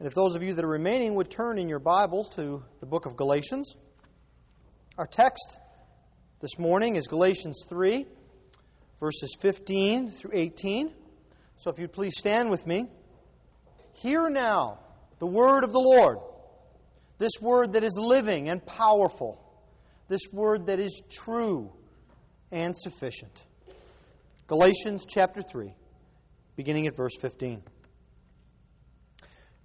And if those of you that are remaining would turn in your Bibles to the book of Galatians, our text this morning is Galatians 3, verses 15 through 18. So if you'd please stand with me. Hear now the word of the Lord, this word that is living and powerful, this word that is true and sufficient. Galatians chapter 3, beginning at verse 15.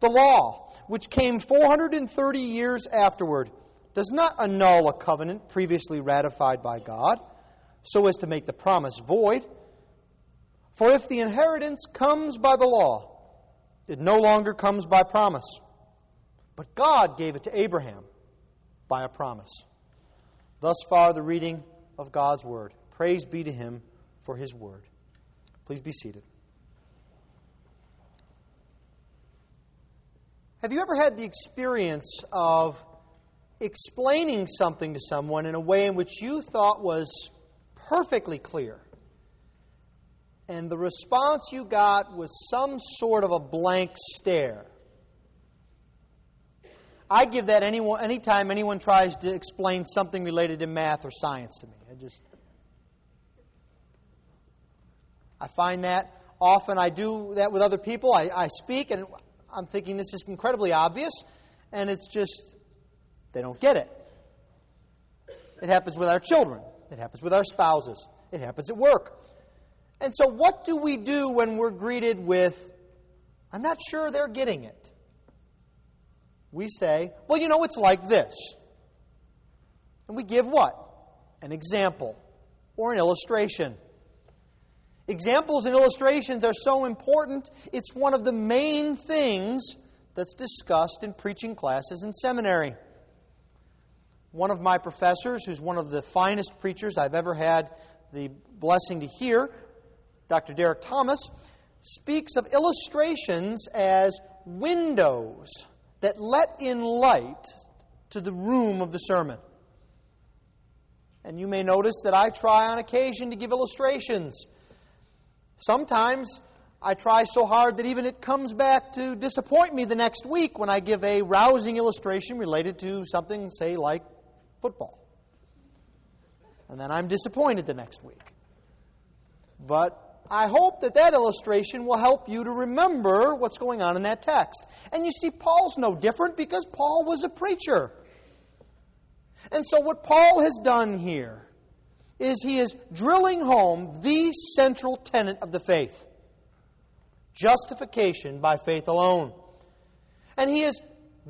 The law, which came 430 years afterward, does not annul a covenant previously ratified by God, so as to make the promise void. For if the inheritance comes by the law, it no longer comes by promise. But God gave it to Abraham by a promise. Thus far, the reading of God's Word. Praise be to Him for His Word. Please be seated. Have you ever had the experience of explaining something to someone in a way in which you thought was perfectly clear? And the response you got was some sort of a blank stare. I give that anyone anytime anyone tries to explain something related to math or science to me. I just I find that often I do that with other people. I, I speak and I'm thinking this is incredibly obvious, and it's just they don't get it. It happens with our children, it happens with our spouses, it happens at work. And so, what do we do when we're greeted with, I'm not sure they're getting it? We say, well, you know, it's like this. And we give what? An example or an illustration. Examples and illustrations are so important, it's one of the main things that's discussed in preaching classes in seminary. One of my professors, who's one of the finest preachers I've ever had the blessing to hear, Dr. Derek Thomas, speaks of illustrations as windows that let in light to the room of the sermon. And you may notice that I try on occasion to give illustrations. Sometimes I try so hard that even it comes back to disappoint me the next week when I give a rousing illustration related to something, say, like football. And then I'm disappointed the next week. But I hope that that illustration will help you to remember what's going on in that text. And you see, Paul's no different because Paul was a preacher. And so, what Paul has done here is he is drilling home the central tenet of the faith justification by faith alone. And he has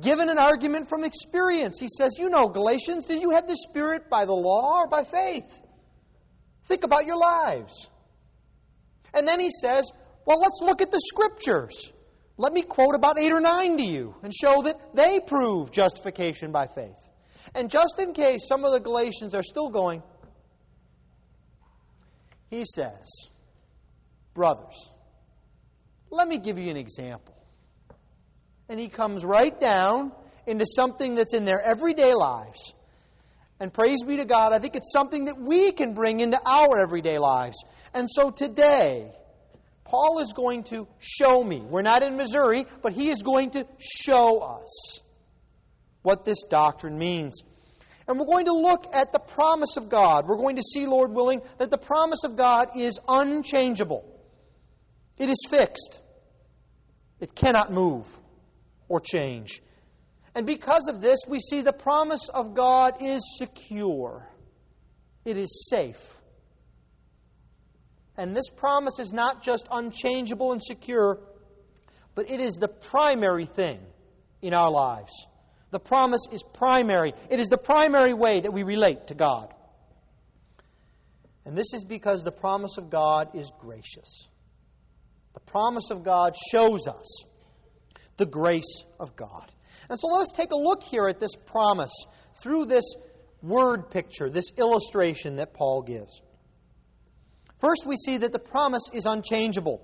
given an argument from experience. He says, You know, Galatians, did you have the Spirit by the law or by faith? Think about your lives. And then he says, Well, let's look at the Scriptures. Let me quote about eight or nine to you and show that they prove justification by faith. And just in case some of the Galatians are still going, he says, Brothers, let me give you an example. And he comes right down into something that's in their everyday lives. And praise be to God, I think it's something that we can bring into our everyday lives. And so today, Paul is going to show me. We're not in Missouri, but he is going to show us what this doctrine means. And we're going to look at the promise of God. We're going to see, Lord willing, that the promise of God is unchangeable. It is fixed. It cannot move or change. And because of this, we see the promise of God is secure, it is safe. And this promise is not just unchangeable and secure, but it is the primary thing in our lives. The promise is primary. It is the primary way that we relate to God. And this is because the promise of God is gracious. The promise of God shows us the grace of God. And so let us take a look here at this promise through this word picture, this illustration that Paul gives. First, we see that the promise is unchangeable.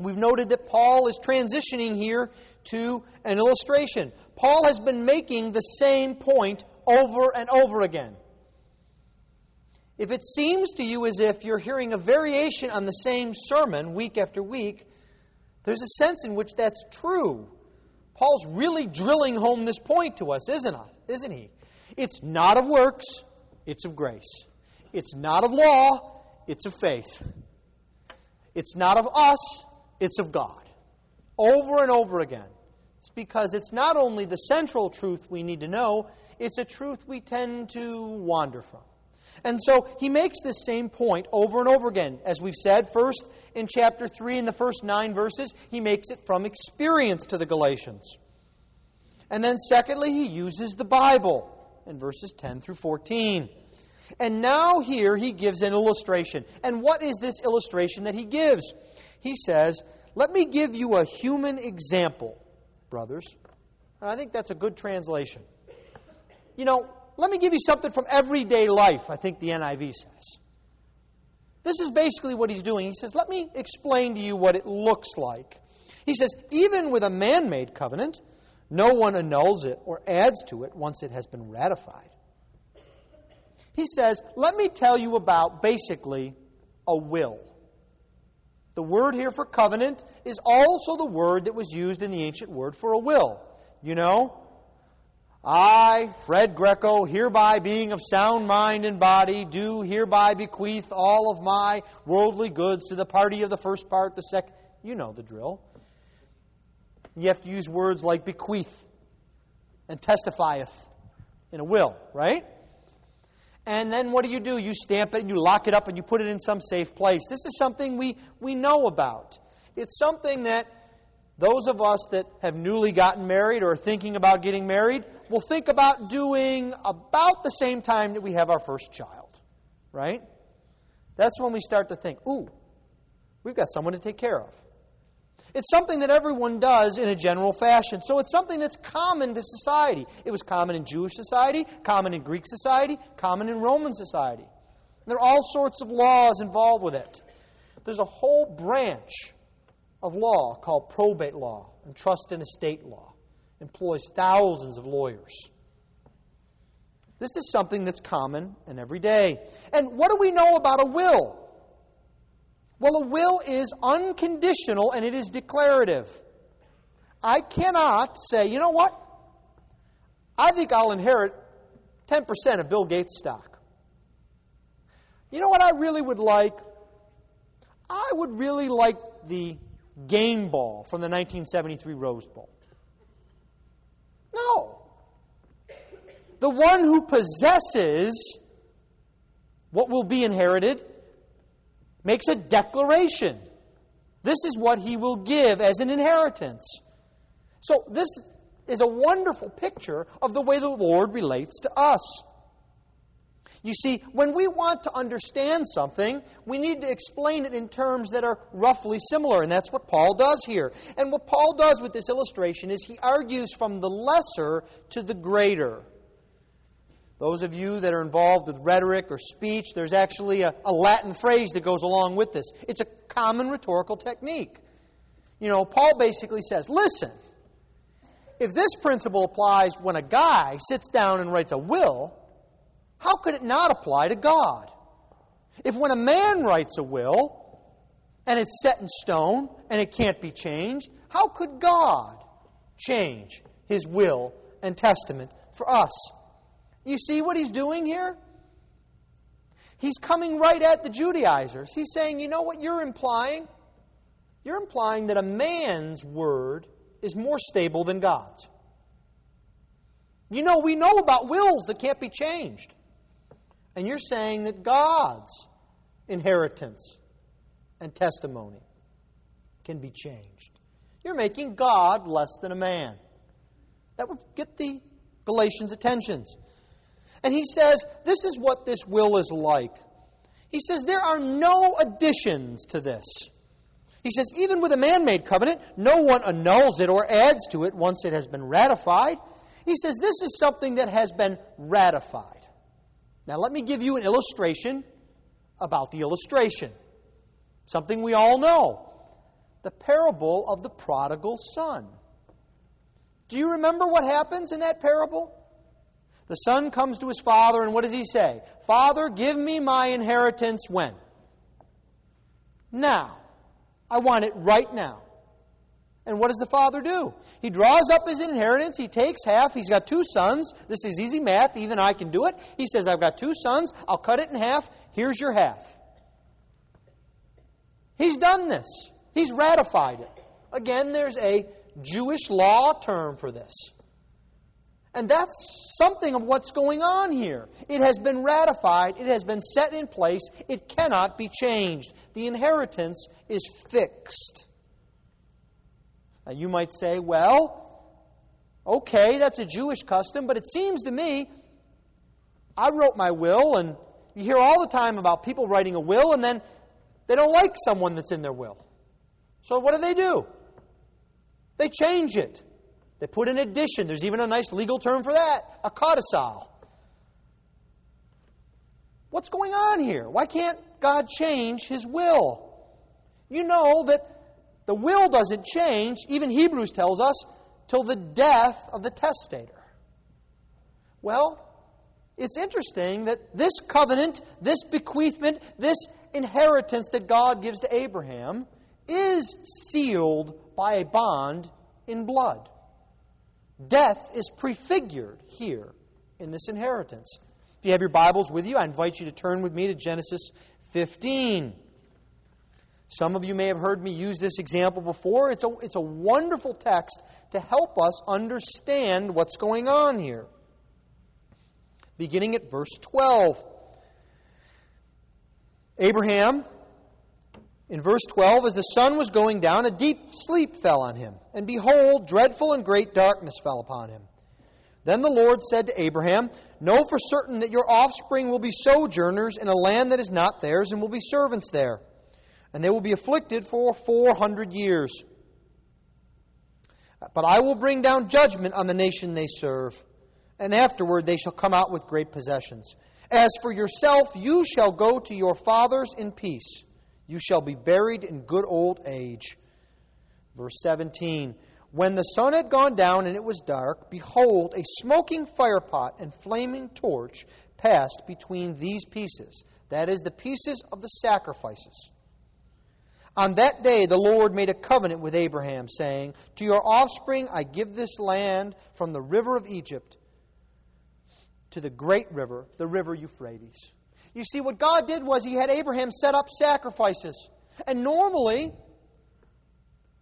We've noted that Paul is transitioning here to an illustration. Paul has been making the same point over and over again. If it seems to you as if you're hearing a variation on the same sermon week after week, there's a sense in which that's true. Paul's really drilling home this point to us, isn't, isn't he? It's not of works, it's of grace. It's not of law, it's of faith. It's not of us, it's of God. Over and over again. It's because it's not only the central truth we need to know, it's a truth we tend to wander from. And so he makes this same point over and over again. As we've said, first in chapter 3, in the first nine verses, he makes it from experience to the Galatians. And then, secondly, he uses the Bible in verses 10 through 14. And now, here, he gives an illustration. And what is this illustration that he gives? He says, Let me give you a human example, brothers. And I think that's a good translation. You know, let me give you something from everyday life, I think the NIV says. This is basically what he's doing. He says, Let me explain to you what it looks like. He says, Even with a man made covenant, no one annuls it or adds to it once it has been ratified. He says, Let me tell you about basically a will. The word here for covenant is also the word that was used in the ancient word for a will. You know, I, Fred Greco, hereby being of sound mind and body, do hereby bequeath all of my worldly goods to the party of the first part, the second. You know the drill. You have to use words like bequeath and testifieth in a will, right? And then what do you do? You stamp it and you lock it up and you put it in some safe place. This is something we, we know about. It's something that those of us that have newly gotten married or are thinking about getting married will think about doing about the same time that we have our first child, right? That's when we start to think, ooh, we've got someone to take care of. It's something that everyone does in a general fashion. So it's something that's common to society. It was common in Jewish society, common in Greek society, common in Roman society. There are all sorts of laws involved with it. There's a whole branch of law called probate law and trust and estate law. It employs thousands of lawyers. This is something that's common and everyday. And what do we know about a will? Well, a will is unconditional and it is declarative. I cannot say, you know what? I think I'll inherit 10% of Bill Gates' stock. You know what I really would like? I would really like the game ball from the 1973 Rose Bowl. No. The one who possesses what will be inherited makes a declaration. This is what he will give as an inheritance. So, this is a wonderful picture of the way the Lord relates to us. You see, when we want to understand something, we need to explain it in terms that are roughly similar, and that's what Paul does here. And what Paul does with this illustration is he argues from the lesser to the greater. Those of you that are involved with rhetoric or speech, there's actually a, a, Latin phrase that goes along with this. It's a common rhetorical technique. You know, Paul basically says, listen, if this principle applies when a guy sits down and writes a will, how could it not apply to God? If when a man writes a will and it's set in stone and it can't be changed, how could God change his will and testament for us? You see what he's doing here? He's coming right at the Judaizers. He's saying, you know what you're implying? You're implying that a man's word is more stable than God's. You know, we know about wills that can't be changed. And you're saying that God's inheritance and testimony can be changed. You're making God less than a man. That would get the Galatians' attentions. And he says, This is what this will is like. He says, There are no additions to this. He says, even with a man made covenant, no one annuls it or adds to it once it has been ratified. He says, this is something that has been ratified. Now, let me give you an illustration about the illustration. Something we all know the parable of the prodigal son. Do you remember what happens in that parable? The son comes to his father, and what does he say? Father, give me my inheritance when? Now. I want it right now. And what does the father do? He draws up his inheritance. He takes half. He's got two sons. This is easy math. Even I can do it. He says, I've got two sons. I'll cut it in half. Here's your half. He's done this, he's ratified it. Again, there's a Jewish law term for this. And that's something of what's going on here. It has been ratified, it has been set in place, it cannot be changed. The inheritance is fixed. Now you might say, well, okay, that's a Jewish custom, but it seems to me, I wrote my will, and you hear all the time about people writing a will, and then they don't like someone that's in their will. So what do they do? They change it. They put an addition. There's even a nice legal term for that a codicil. What's going on here? Why can't God change His will? You know that the will doesn't change, even Hebrews tells us, till the death of the testator. Well, it's interesting that this covenant, this bequeathment, this inheritance that God gives to Abraham is sealed by a bond in blood. Death is prefigured here in this inheritance. If you have your Bibles with you, I invite you to turn with me to Genesis 15. Some of you may have heard me use this example before. It's a, it's a wonderful text to help us understand what's going on here. Beginning at verse 12. Abraham in verse 12, as the sun was going down, a deep sleep fell on him, and behold, dreadful and great darkness fell upon him. Then the Lord said to Abraham, Know for certain that your offspring will be sojourners in a land that is not theirs, and will be servants there. And they will be afflicted for four hundred years. But I will bring down judgment on the nation they serve, and afterward they shall come out with great possessions. As for yourself, you shall go to your fathers in peace. You shall be buried in good old age. Verse 17 When the sun had gone down and it was dark, behold, a smoking firepot and flaming torch passed between these pieces. That is, the pieces of the sacrifices. On that day, the Lord made a covenant with Abraham, saying, To your offspring I give this land from the river of Egypt to the great river, the river Euphrates. You see, what God did was He had Abraham set up sacrifices. And normally,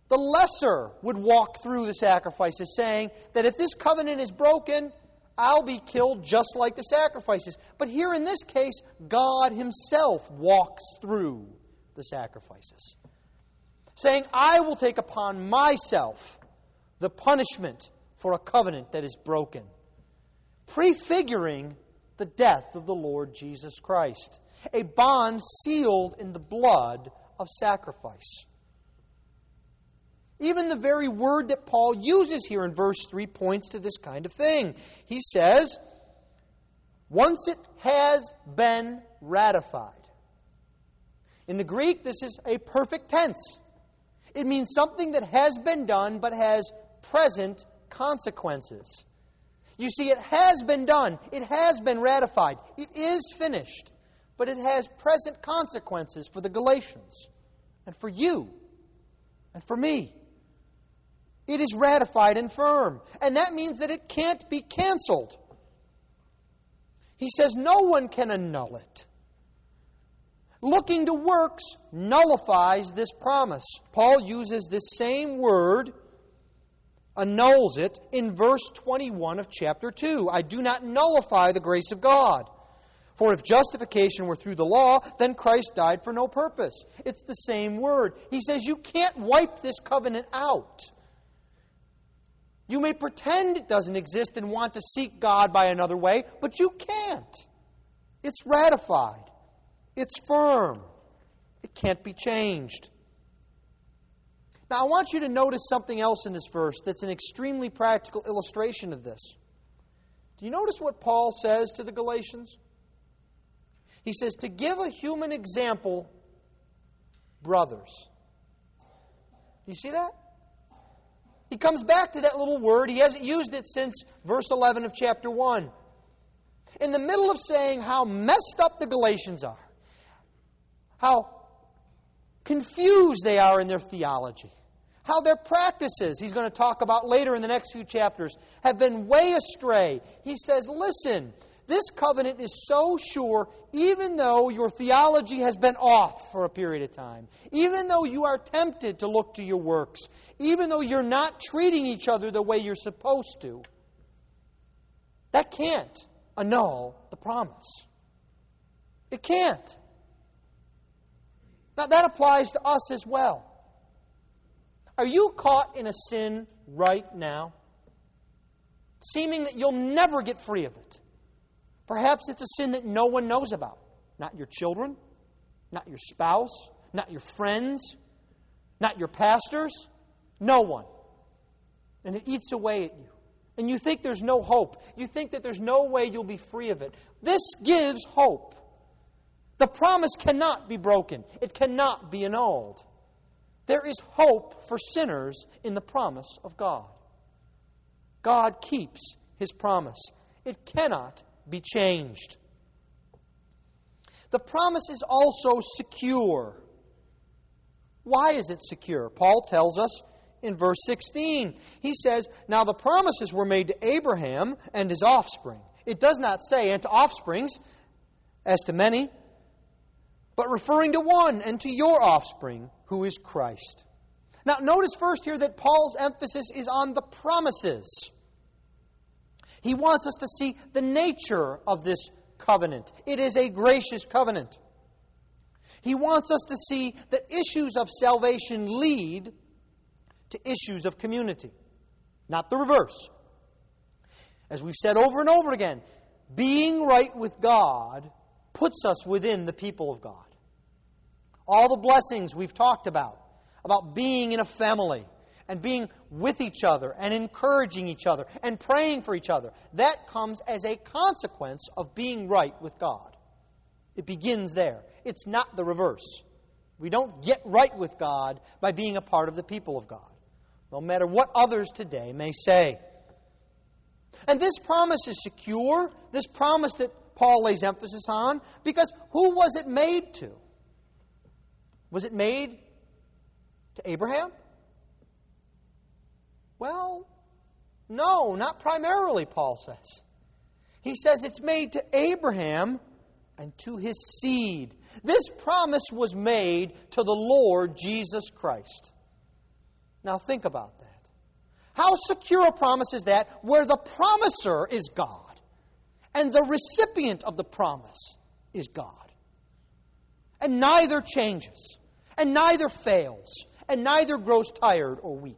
the lesser would walk through the sacrifices, saying that if this covenant is broken, I'll be killed just like the sacrifices. But here in this case, God Himself walks through the sacrifices, saying, I will take upon myself the punishment for a covenant that is broken, prefiguring the death of the Lord Jesus Christ, a bond sealed in the blood of sacrifice. Even the very word that Paul uses here in verse 3 points to this kind of thing. He says, once it has been ratified. In the Greek, this is a perfect tense. It means something that has been done but has present consequences. You see, it has been done, it has been ratified, it is finished, but it has present consequences for the Galatians and for you and for me. It is ratified and firm, and that means that it can't be canceled. He says no one can annul it. Looking to works nullifies this promise. Paul uses this same word annuls it in verse 21 of chapter 2. I do not nullify the grace of God. For if justification were through the law, then Christ died for no purpose. It's the same word. He says you can't wipe this covenant out. You may pretend it doesn't exist and want to seek God by another way, but you can't. It's ratified, it's firm, it can't be changed. Now, I want you to notice something else in this verse that's an extremely practical illustration of this. Do you notice what Paul says to the Galatians? He says, To give a human example, brothers. Do you see that? He comes back to that little word. He hasn't used it since verse 11 of chapter 1. In the middle of saying how messed up the Galatians are, how confused they are in their theology, how their practices, he's going to talk about later in the next few chapters, have been way astray. He says, Listen, this covenant is so sure, even though your theology has been off for a period of time, even though you are tempted to look to your works, even though you're not treating each other the way you're supposed to. That can't annul the promise. It can't. Now, that applies to us as well. Are you caught in a sin right now? Seeming that you'll never get free of it. Perhaps it's a sin that no one knows about. Not your children, not your spouse, not your friends, not your pastors, no one. And it eats away at you. And you think there's no hope. You think that there's no way you'll be free of it. This gives hope. The promise cannot be broken, it cannot be annulled. There is hope for sinners in the promise of God. God keeps his promise, it cannot be changed. The promise is also secure. Why is it secure? Paul tells us in verse 16. He says, Now the promises were made to Abraham and his offspring. It does not say, and to offsprings, as to many, but referring to one, and to your offspring, who is Christ. Now, notice first here that Paul's emphasis is on the promises. He wants us to see the nature of this covenant. It is a gracious covenant. He wants us to see that issues of salvation lead to issues of community, not the reverse. As we've said over and over again, being right with God puts us within the people of God. All the blessings we've talked about, about being in a family and being with each other and encouraging each other and praying for each other, that comes as a consequence of being right with God. It begins there. It's not the reverse. We don't get right with God by being a part of the people of God, no matter what others today may say. And this promise is secure, this promise that Paul lays emphasis on, because who was it made to? Was it made to Abraham? Well, no, not primarily, Paul says. He says it's made to Abraham and to his seed. This promise was made to the Lord Jesus Christ. Now think about that. How secure a promise is that where the promiser is God and the recipient of the promise is God? And neither changes, and neither fails, and neither grows tired or weak.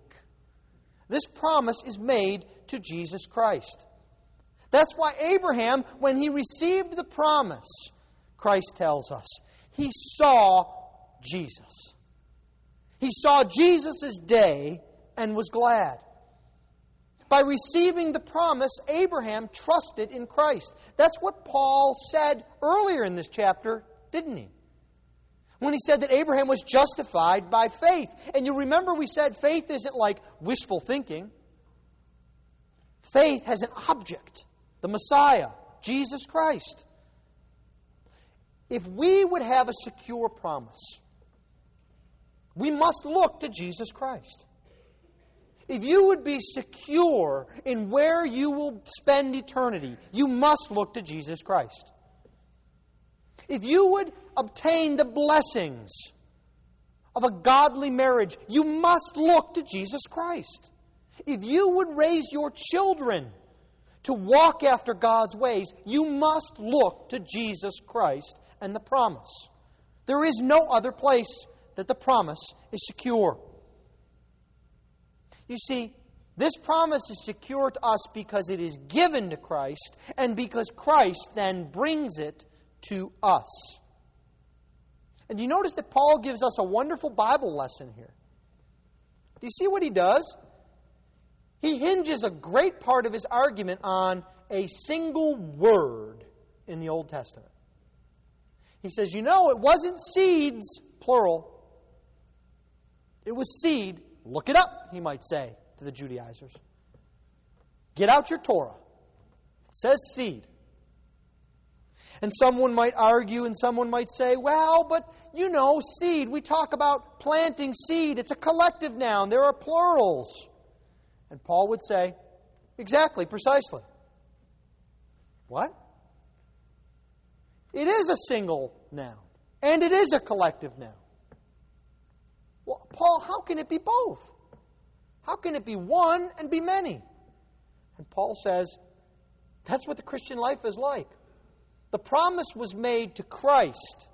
This promise is made to Jesus Christ. That's why Abraham, when he received the promise, Christ tells us, he saw Jesus. He saw Jesus' day and was glad. By receiving the promise, Abraham trusted in Christ. That's what Paul said earlier in this chapter, didn't he? When he said that Abraham was justified by faith. And you remember we said faith isn't like wishful thinking. Faith has an object, the Messiah, Jesus Christ. If we would have a secure promise, we must look to Jesus Christ. If you would be secure in where you will spend eternity, you must look to Jesus Christ. If you would obtain the blessings of a godly marriage, you must look to Jesus Christ. If you would raise your children to walk after God's ways, you must look to Jesus Christ and the promise. There is no other place that the promise is secure. You see, this promise is secure to us because it is given to Christ and because Christ then brings it to us. And you notice that Paul gives us a wonderful Bible lesson here. Do you see what he does? He hinges a great part of his argument on a single word in the Old Testament. He says, You know, it wasn't seeds, plural. It was seed. Look it up, he might say to the Judaizers. Get out your Torah. It says seed. And someone might argue and someone might say, well, but you know, seed, we talk about planting seed. It's a collective noun, there are plurals. And Paul would say, exactly, precisely. What? It is a single noun, and it is a collective noun. Well, Paul, how can it be both? How can it be one and be many? And Paul says, that's what the Christian life is like. The promise was made to Christ,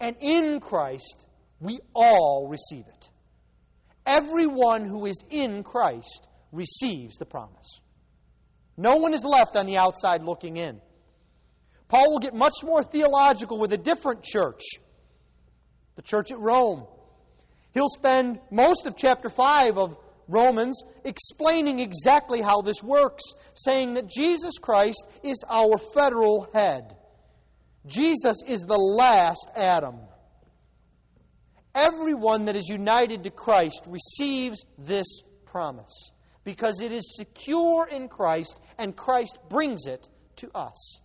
and in Christ, we all receive it. Everyone who is in Christ receives the promise. No one is left on the outside looking in. Paul will get much more theological with a different church, the church at Rome. He'll spend most of chapter 5 of Romans explaining exactly how this works, saying that Jesus Christ is our federal head. Jesus is the last Adam. Everyone that is united to Christ receives this promise because it is secure in Christ and Christ brings it to us.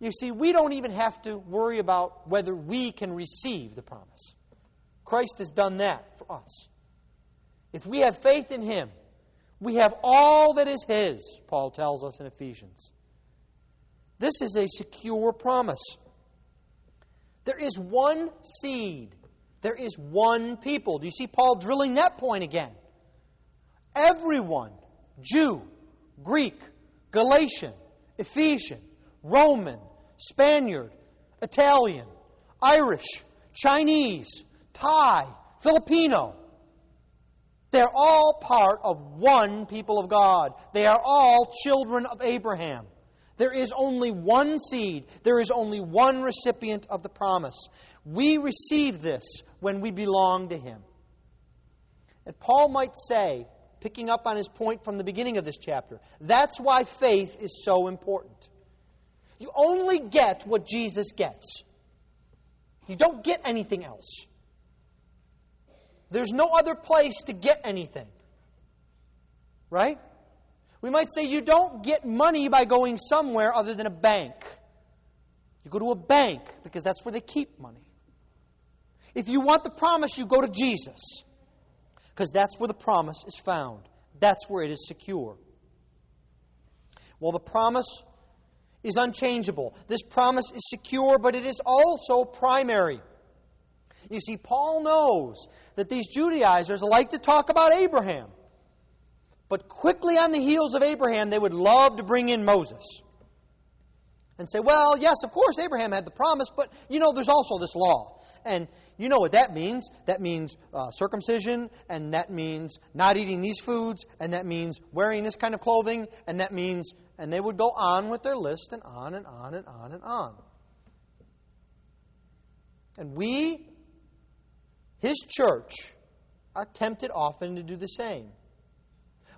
You see, we don't even have to worry about whether we can receive the promise. Christ has done that for us. If we have faith in Him, we have all that is His, Paul tells us in Ephesians. This is a secure promise. There is one seed, there is one people. Do you see Paul drilling that point again? Everyone, Jew, Greek, Galatian, Ephesian, Roman, Spaniard, Italian, Irish, Chinese, Thai, Filipino, they're all part of one people of God. They are all children of Abraham. There is only one seed, there is only one recipient of the promise. We receive this when we belong to Him. And Paul might say, picking up on his point from the beginning of this chapter, that's why faith is so important. You only get what Jesus gets, you don't get anything else. There's no other place to get anything. Right? We might say you don't get money by going somewhere other than a bank. You go to a bank because that's where they keep money. If you want the promise, you go to Jesus because that's where the promise is found. That's where it is secure. Well, the promise is unchangeable. This promise is secure, but it is also primary. You see, Paul knows that these Judaizers like to talk about Abraham. But quickly on the heels of Abraham, they would love to bring in Moses. And say, well, yes, of course, Abraham had the promise, but you know, there's also this law. And you know what that means. That means uh, circumcision, and that means not eating these foods, and that means wearing this kind of clothing, and that means, and they would go on with their list and on and on and on and on. And we his church are tempted often to do the same.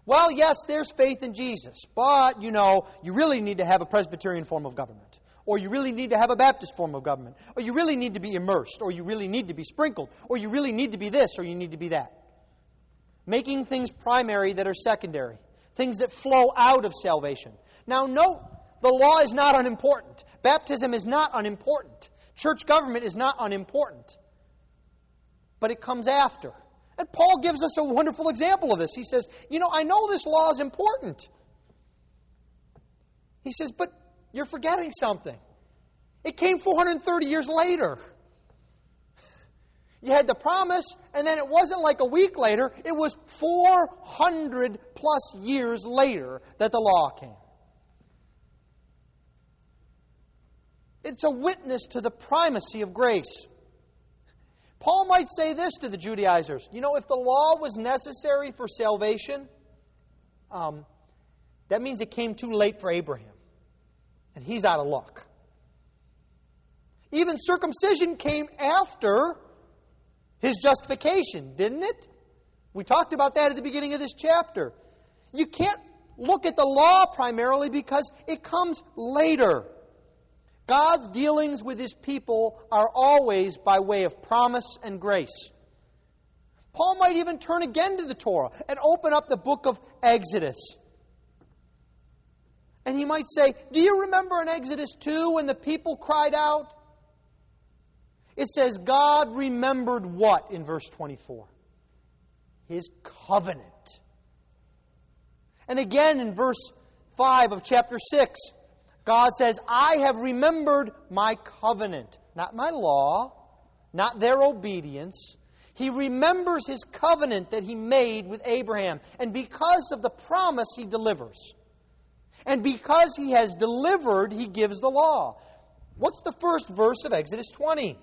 Well, yes, there's faith in Jesus, but, you know, you really need to have a Presbyterian form of government. Or you really need to have a Baptist form of government. Or you really need to be immersed. Or you really need to be sprinkled. Or you really need to be this. Or you need to be that. Making things primary that are secondary. Things that flow out of salvation. Now, note, the law is not unimportant. Baptism is not unimportant. Church government is not unimportant but it comes after. And Paul gives us a wonderful example of this. He says, You know, I know this law is important. He says, But you're forgetting something. It came 430 years later. You had the promise, and then it wasn't like a week later, it was 400 plus years later that the law came. It's a witness to the primacy of grace. Paul might say this to the Judaizers You know, if the law was necessary for salvation, um, that means it came too late for Abraham. And he's out of luck. Even circumcision came after his justification, didn't it? We talked about that at the beginning of this chapter. You can't look at the law primarily because it comes later. God's dealings with his people are always by way of promise and grace. Paul might even turn again to the Torah and open up the book of Exodus. And he might say, Do you remember in Exodus 2 when the people cried out? It says, God remembered what in verse 24? His covenant. And again in verse 5 of chapter 6, God says, I have remembered my covenant. Not my law, not their obedience. He remembers his covenant that he made with Abraham. And because of the promise, he delivers. And because he has delivered, he gives the law. What's the first verse of Exodus 20?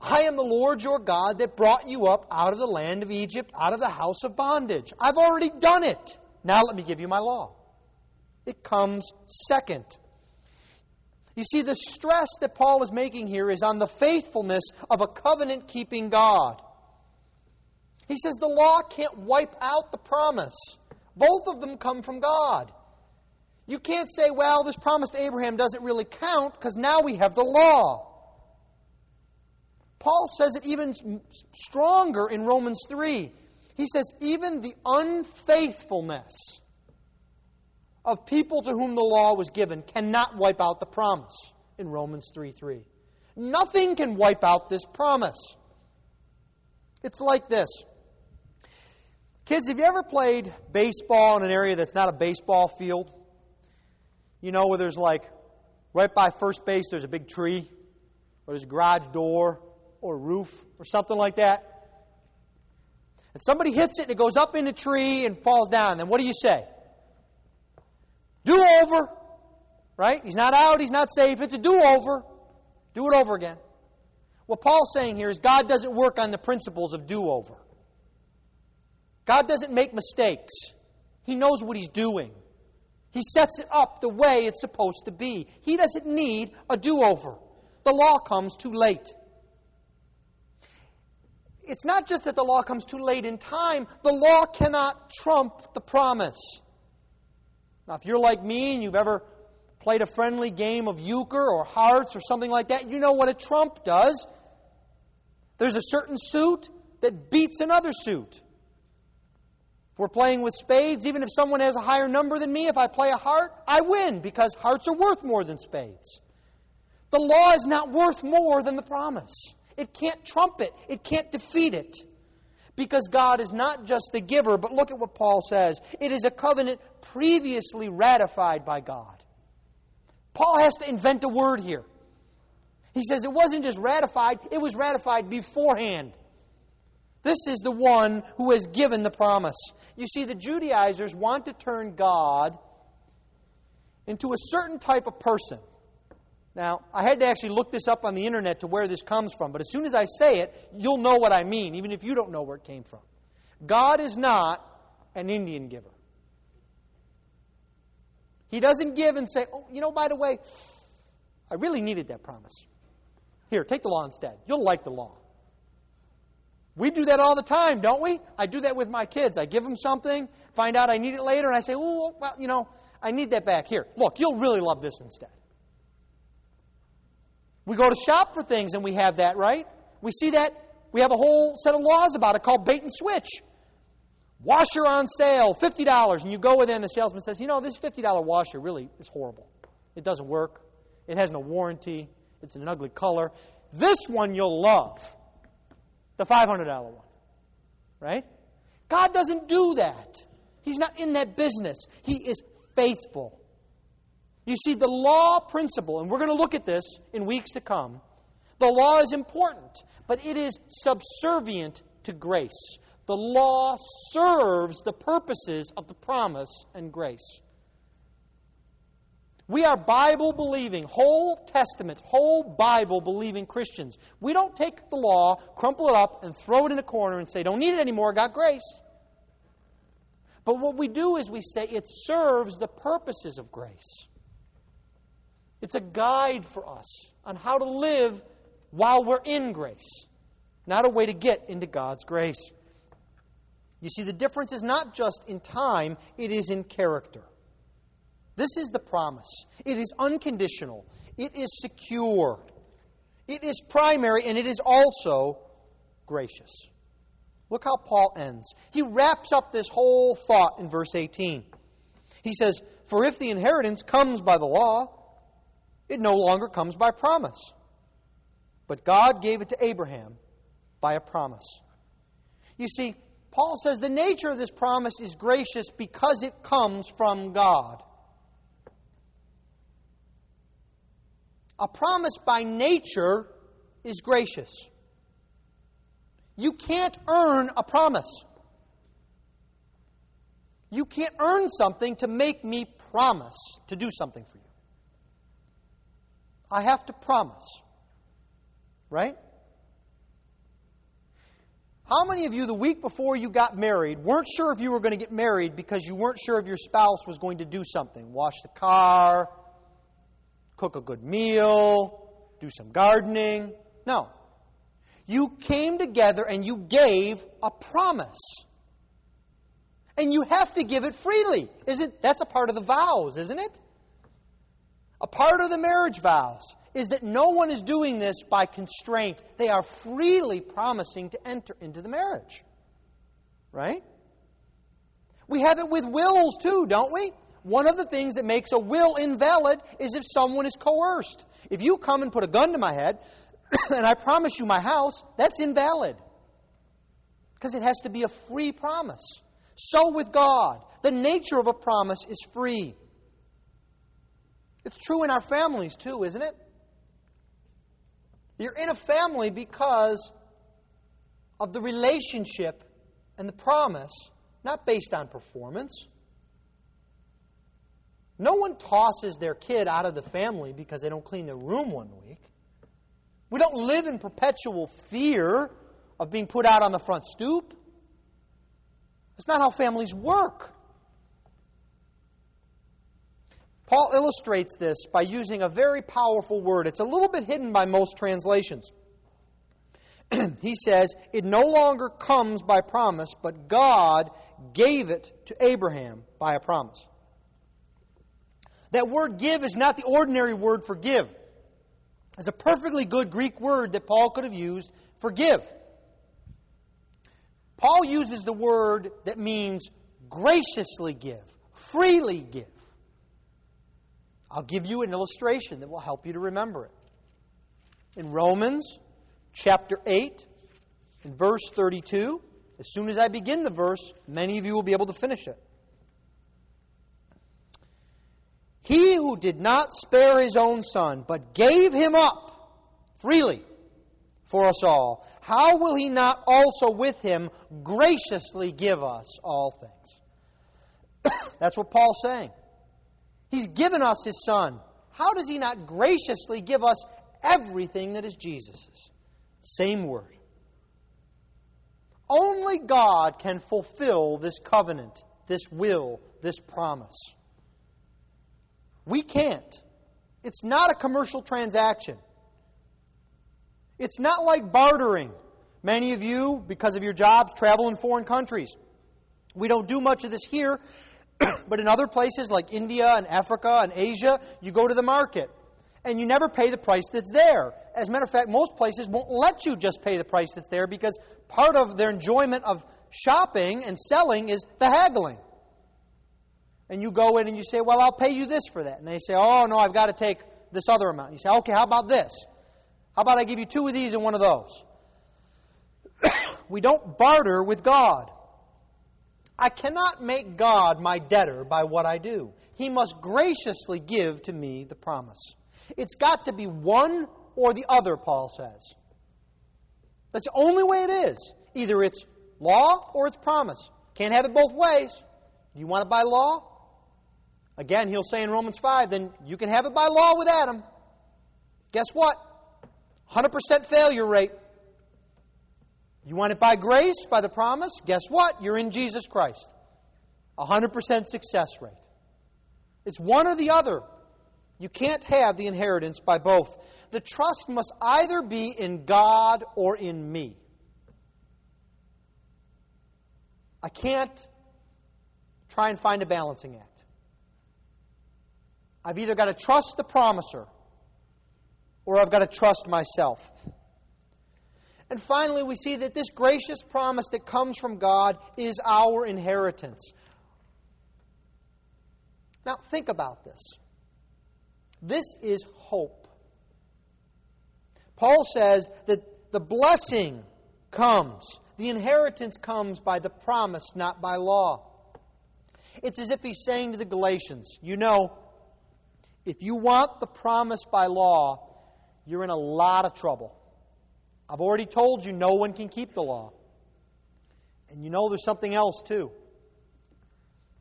I am the Lord your God that brought you up out of the land of Egypt, out of the house of bondage. I've already done it. Now let me give you my law. It comes second. You see, the stress that Paul is making here is on the faithfulness of a covenant keeping God. He says the law can't wipe out the promise, both of them come from God. You can't say, well, this promise to Abraham doesn't really count because now we have the law. Paul says it even stronger in Romans 3. He says, even the unfaithfulness of people to whom the law was given cannot wipe out the promise in Romans 3 3. Nothing can wipe out this promise. It's like this. Kids, have you ever played baseball in an area that's not a baseball field? You know, where there's like, right by first base, there's a big tree, or there's a garage door, or roof, or something like that. And somebody hits it and it goes up in the tree and falls down. Then what do you say? Do over. Right? He's not out, he's not safe. It's a do over. Do it over again. What Paul's saying here is God doesn't work on the principles of do over. God doesn't make mistakes. He knows what he's doing. He sets it up the way it's supposed to be. He doesn't need a do over. The law comes too late. It's not just that the law comes too late in time, the law cannot trump the promise. Now, if you're like me and you've ever played a friendly game of euchre or hearts or something like that, you know what a trump does. There's a certain suit that beats another suit. If we're playing with spades, even if someone has a higher number than me, if I play a heart, I win because hearts are worth more than spades. The law is not worth more than the promise. It can't trump it, it can't defeat it because God is not just the giver, but look at what Paul says. It is a covenant previously ratified by God. Paul has to invent a word here. He says it wasn't just ratified, it was ratified beforehand. This is the one who has given the promise. You see, the Judaizers want to turn God into a certain type of person. Now, I had to actually look this up on the internet to where this comes from, but as soon as I say it, you'll know what I mean, even if you don't know where it came from. God is not an Indian giver. He doesn't give and say, oh, you know, by the way, I really needed that promise. Here, take the law instead. You'll like the law. We do that all the time, don't we? I do that with my kids. I give them something, find out I need it later, and I say, oh, well, you know, I need that back. Here, look, you'll really love this instead. We go to shop for things and we have that, right? We see that. We have a whole set of laws about it called bait and switch. Washer on sale, $50. And you go in and the salesman says, you know, this $50 washer really is horrible. It doesn't work. It has no warranty. It's an ugly color. This one you'll love. The $500 one. Right? God doesn't do that. He's not in that business. He is faithful. You see, the law principle, and we're going to look at this in weeks to come, the law is important, but it is subservient to grace. The law serves the purposes of the promise and grace. We are Bible believing, whole Testament, whole Bible believing Christians. We don't take the law, crumple it up, and throw it in a corner and say, don't need it anymore, got grace. But what we do is we say it serves the purposes of grace. It's a guide for us on how to live while we're in grace. not a way to get into God's grace. You see, the difference is not just in time, it is in character. This is the promise. It is unconditional, it is secure, it is primary, and it is also gracious. Look how Paul ends. He wraps up this whole thought in verse 18. He says, For if the inheritance comes by the law, it no longer comes by promise. But God gave it to Abraham by a promise. You see, Paul says the nature of this promise is gracious because it comes from God. A promise by nature is gracious. You can't earn a promise. You can't earn something to make me promise to do something for you. I have to promise. Right? How many of you, the week before you got married, weren't sure if you were going to get married because you weren't sure if your spouse was going to do something? Wash the car, cook a good meal, do some gardening? No. You came together and you gave a promise. And you have to give it freely. Isn't that's a part of the vows, isn't it? A part of the marriage vows is that no one is doing this by constraint. They are freely promising to enter into the marriage. Right? We have it with wills too, don't we? One of the things that makes a will invalid is if someone is coerced. If you come and put a gun to my head and I promise you my house, that's invalid. Because it has to be a free promise. So with God, the nature of a promise is free. It's true in our families too, isn't it? You're in a family because of the relationship and the promise, not based on performance. No one tosses their kid out of the family because they don't clean their room one week. We don't live in perpetual fear of being put out on the front stoop. That's not how families work. Paul illustrates this by using a very powerful word. It's a little bit hidden by most translations. he says, It no longer comes by promise, but God gave it to Abraham by a promise. That word give is not the ordinary word for give. It's a perfectly good Greek word that Paul could have used for give. Paul uses the word that means graciously give, freely give. I'll give you an illustration that will help you to remember it. In Romans chapter 8, in verse 32, as soon as I begin the verse, many of you will be able to finish it. He who did not spare his own son, but gave him up freely for us all, how will he not also with him graciously give us all things? That's what Paul's saying. He's given us His Son. How does He not graciously give us everything that is Jesus's? Same word. Only God can fulfill this covenant, this will, this promise. We can't. It's not a commercial transaction. It's not like bartering. Many of you, because of your jobs, travel in foreign countries. We don't do much of this here but in other places like India and Africa and Asia, you go to the market and you never pay the price that's there. As a matter of fact, most places won't let you just pay the price that's there because part of their enjoyment of shopping and selling is the haggling. And you go in and you say, Well, I'll pay you this for that. And they say, Oh, no, I've got to take this other amount. You say, Okay, how about this? How about I give you two of these and one of those? we don't barter with God. I cannot make God my debtor by what I do. He must graciously give to me the promise. It's got to be one or the other, Paul says. That's the only way it is. Either it's law or it's promise. Can't have it both ways. You want it by law? Again, he'll say in Romans 5, then you can have it by law with Adam. Guess what? 100% failure rate. You want it by grace, by the promise? Guess what? You're in Jesus Christ. 100% success rate. It's one or the other. You can't have the inheritance by both. The trust must either be in God or in me. I can't try and find a balancing act. I've either got to trust the promiser or I've got to trust myself. And finally, we see that this gracious promise that comes from God is our inheritance. Now, think about this. This is hope. Paul says that the blessing comes, the inheritance comes by the promise, not by law. It's as if he's saying to the Galatians, you know, if you want the promise by law, you're in a lot of trouble. I've already told you no one can keep the law. And you know there's something else too.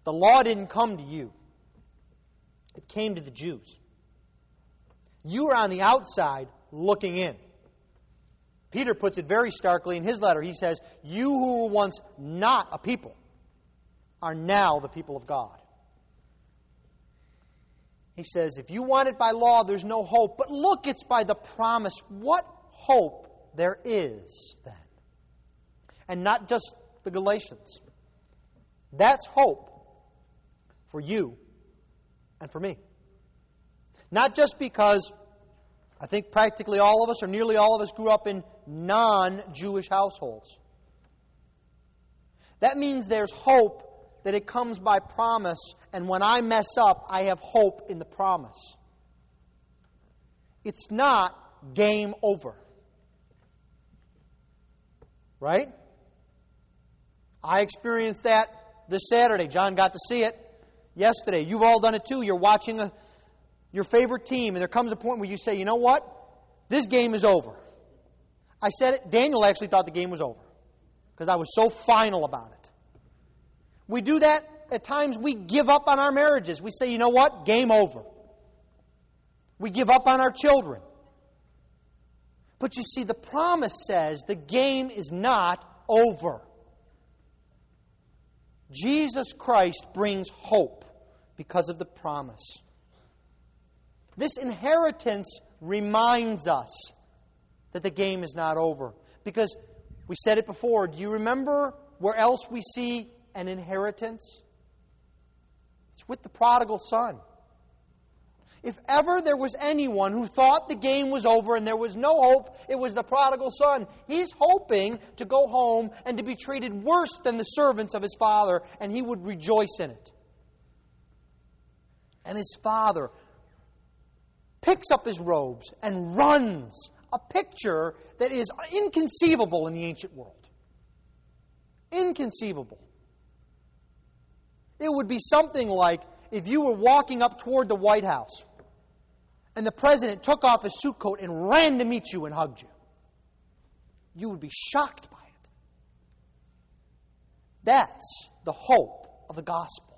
The law didn't come to you, it came to the Jews. You were on the outside looking in. Peter puts it very starkly in his letter. He says, You who were once not a people are now the people of God. He says, If you want it by law, there's no hope. But look, it's by the promise. What hope there is then. And not just the Galatians. That's hope for you and for me. Not just because I think practically all of us, or nearly all of us, grew up in non Jewish households. That means there's hope that it comes by promise, and when I mess up, I have hope in the promise. It's not game over. Right? I experienced that this Saturday. John got to see it yesterday. You've all done it too. You're watching a, your favorite team, and there comes a point where you say, you know what? This game is over. I said it. Daniel actually thought the game was over because I was so final about it. We do that at times. We give up on our marriages. We say, you know what? Game over. We give up on our children. But you see, the promise says the game is not over. Jesus Christ brings hope because of the promise. This inheritance reminds us that the game is not over. Because we said it before. Do you remember where else we see an inheritance? It's with the prodigal son. If ever there was anyone who thought the game was over and there was no hope, it was the prodigal son. He's hoping to go home and to be treated worse than the servants of his father, and he would rejoice in it. And his father picks up his robes and runs, a picture that is inconceivable in the ancient world. Inconceivable. It would be something like if you were walking up toward the White House and the president took off his suit coat and ran to meet you and hugged you. You would be shocked by it. That's the hope of the gospel.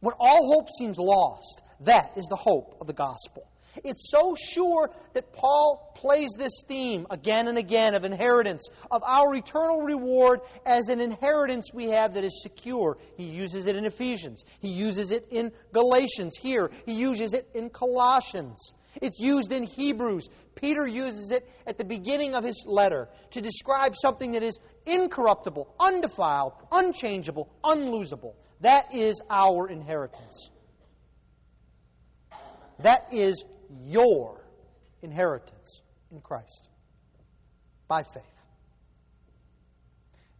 When all hope seems lost, that is the hope of the gospel. It's so sure that Paul plays this theme again and again of inheritance, of our eternal reward as an inheritance we have that is secure. He uses it in Ephesians, he uses it in Galatians here, he uses it in Colossians. It's used in Hebrews. Peter uses it at the beginning of his letter to describe something that is incorruptible, undefiled, unchangeable, unlosable. That is our inheritance. That is your inheritance in Christ by faith.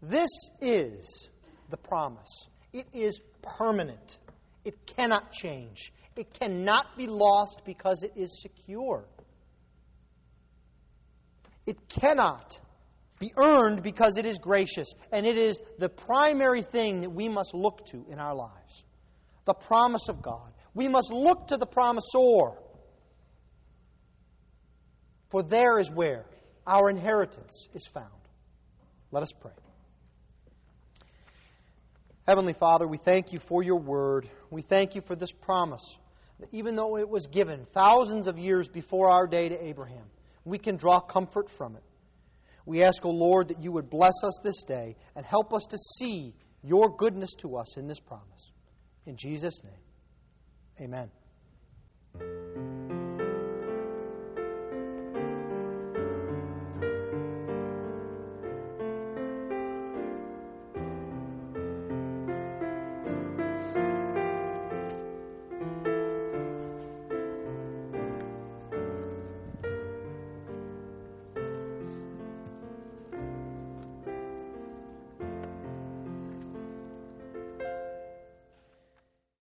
This is the promise. It is permanent. It cannot change. It cannot be lost because it is secure. It cannot be earned because it is gracious. And it is the primary thing that we must look to in our lives the promise of God. We must look to the promisor for there is where our inheritance is found. Let us pray. Heavenly Father, we thank you for your word. We thank you for this promise that even though it was given thousands of years before our day to Abraham, we can draw comfort from it. We ask, O oh Lord, that you would bless us this day and help us to see your goodness to us in this promise. In Jesus' name, amen.